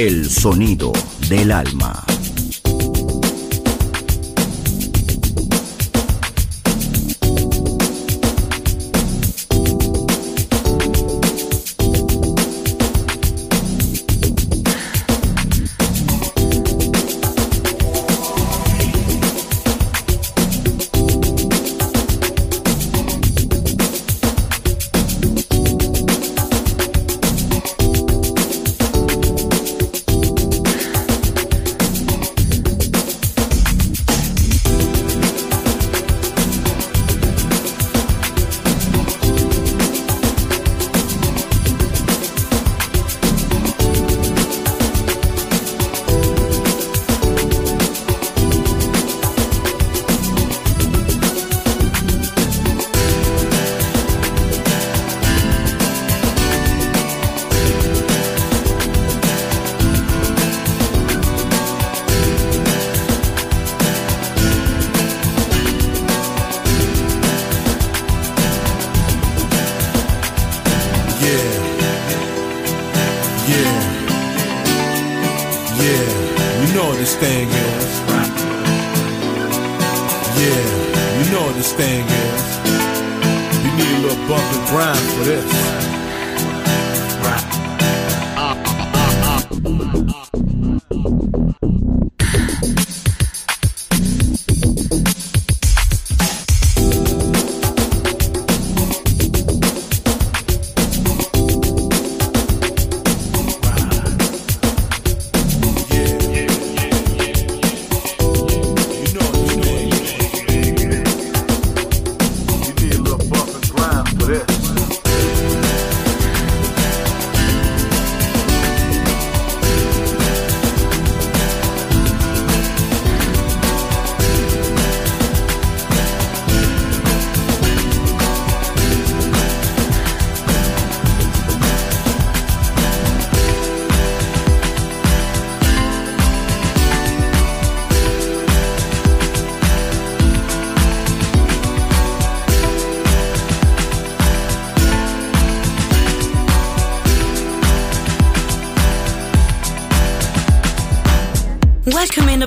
El sonido del alma.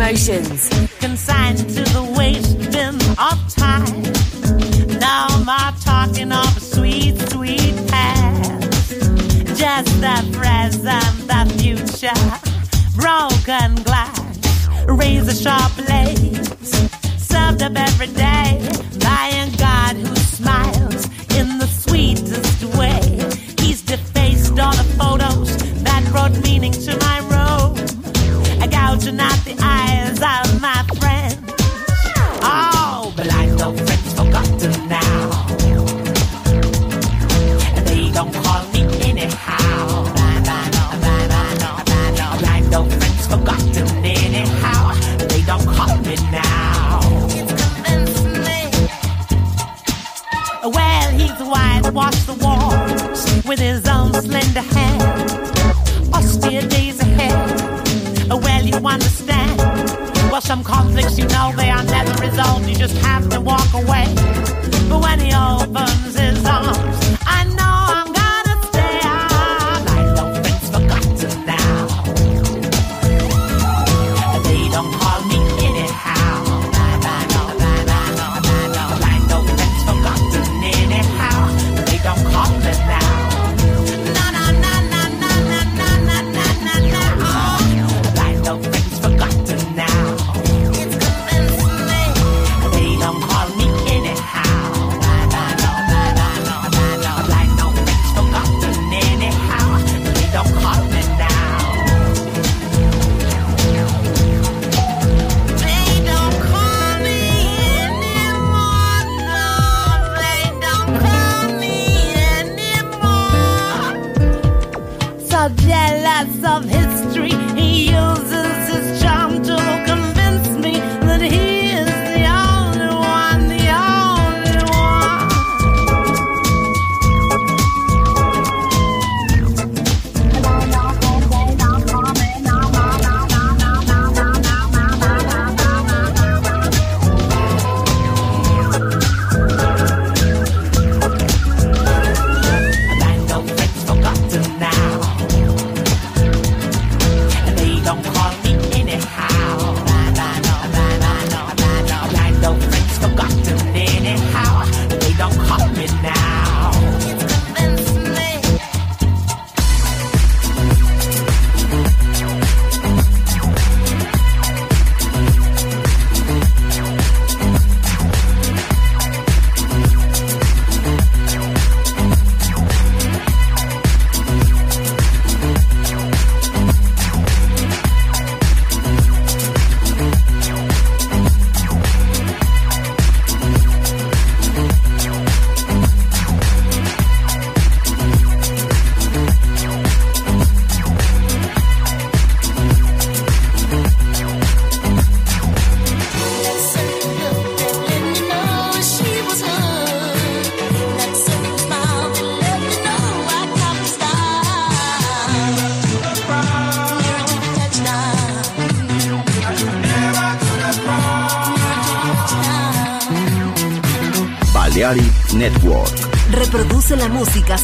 emotions. Consigned to the waste bin of time. Now my talking of sweet, sweet past. Just the present, the future. Broken glass, razor sharp blades. Served up every day know they are never resolved. You just have to walk away. But when he opens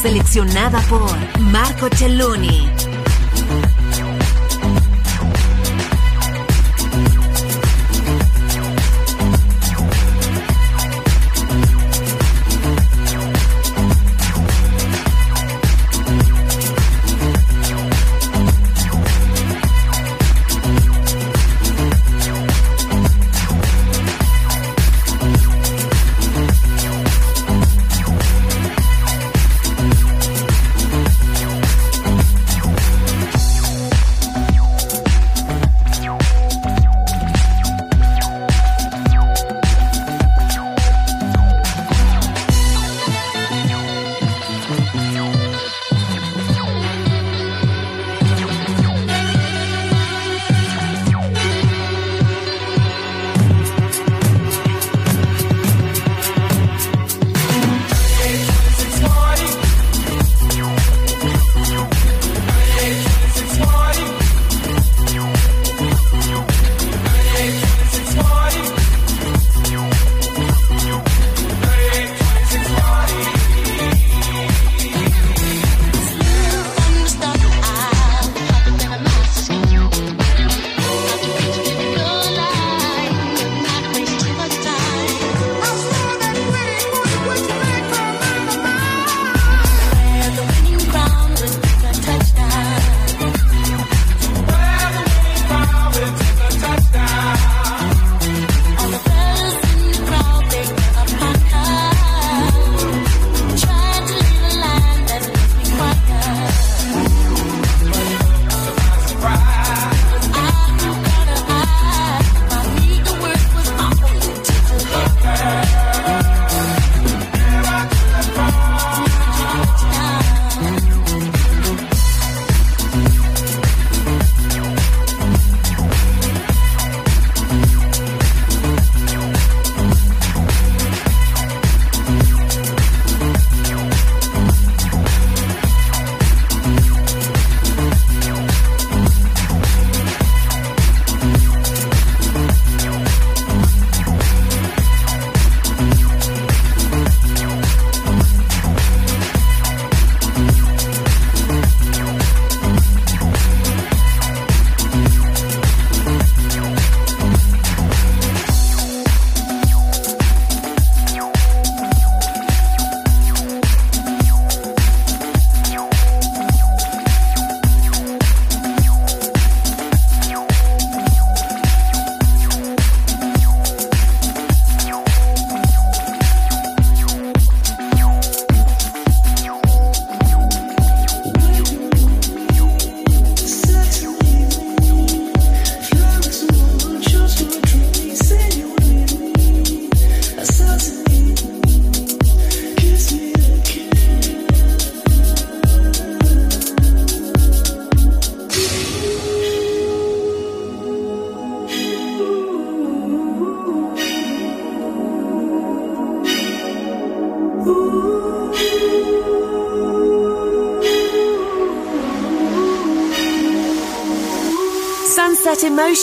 seleccionada por Marco Celloni.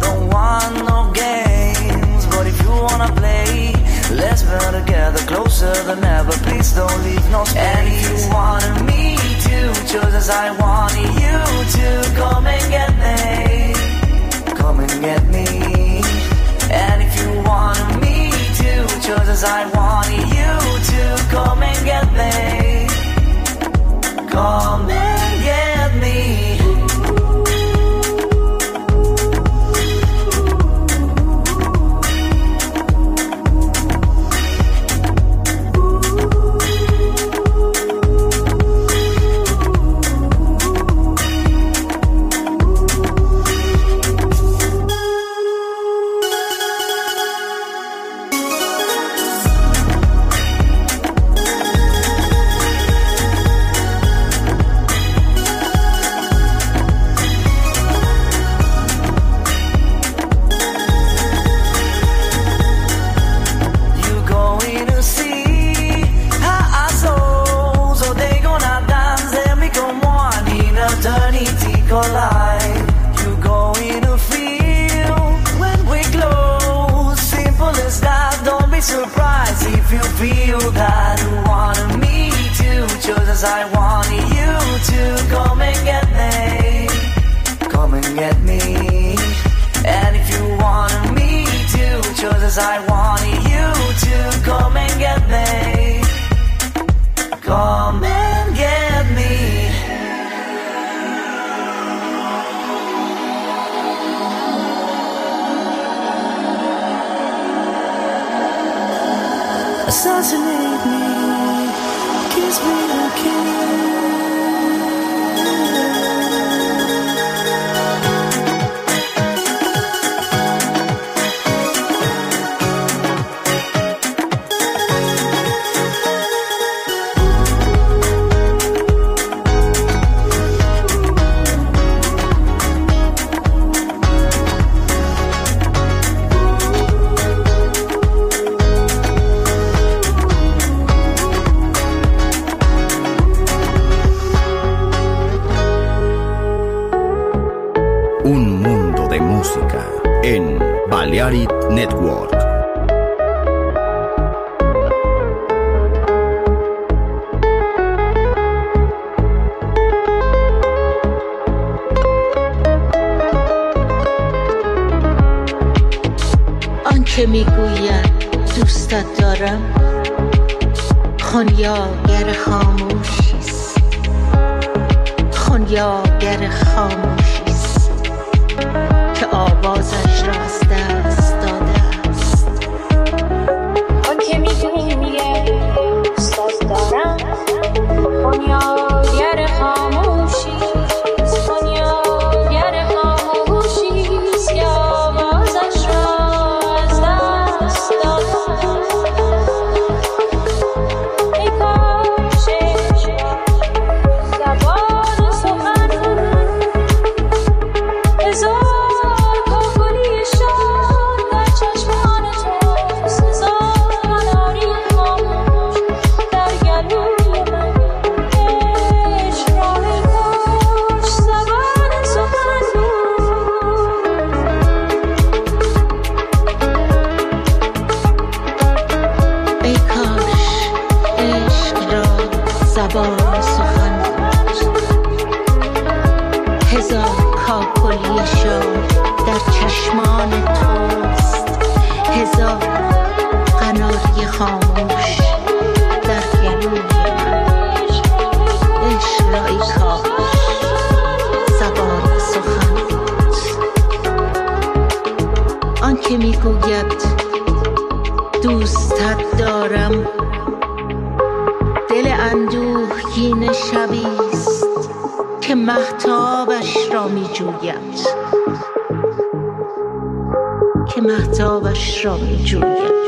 Don't want no games, but if you wanna play, let's burn together closer than ever. Please don't leave no space. And if you wanted me to, just as I want you to, come and get me, come and get me. And if you wanted me to, just as I want you to, come and get me, come and. Kiss me, kiss me again. Network. آنچه میگوید دوستت دارم خانیا زبان سخن هزار کاکلی در چشمان توست هزار قناری خاموش جوید که محتابش را می جوید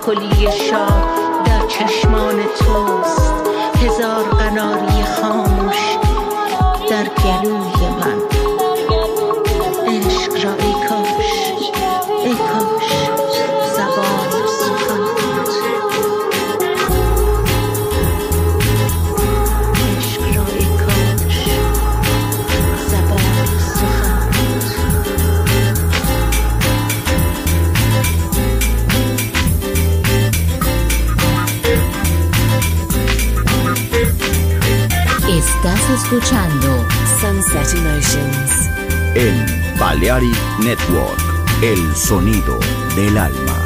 کلی شاه در چشمان توست escuchando Sunset Emotions. El Balearic Network, el sonido del alma.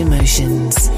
Emotions.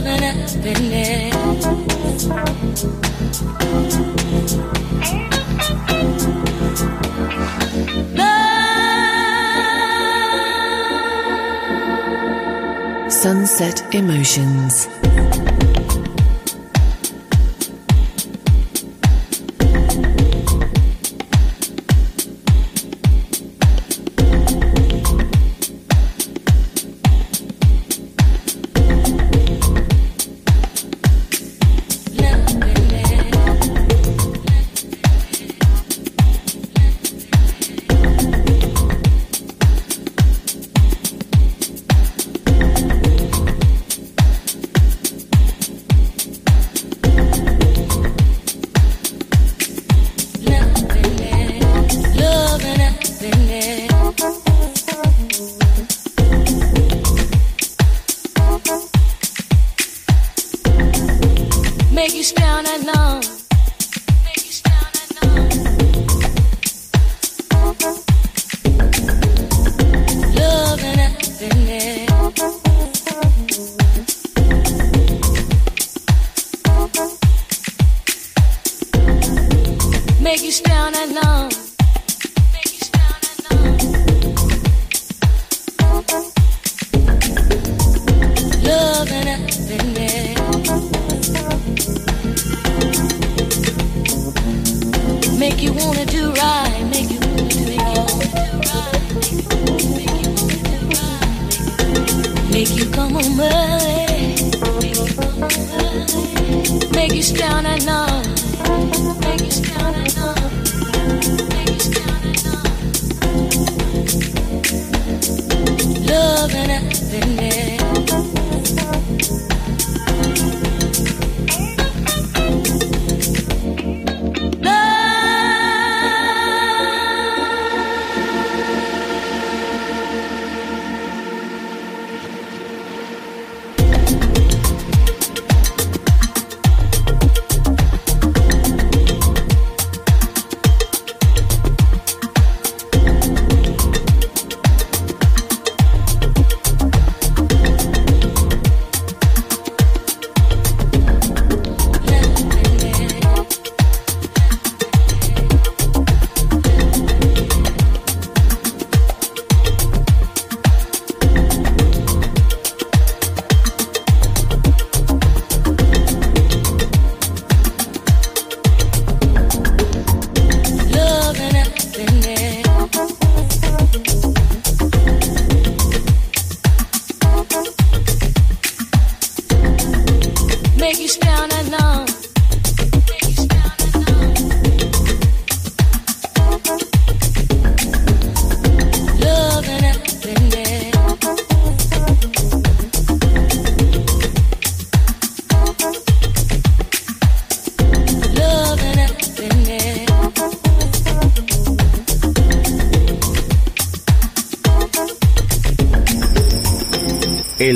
love and happiness. Sunset Emotions.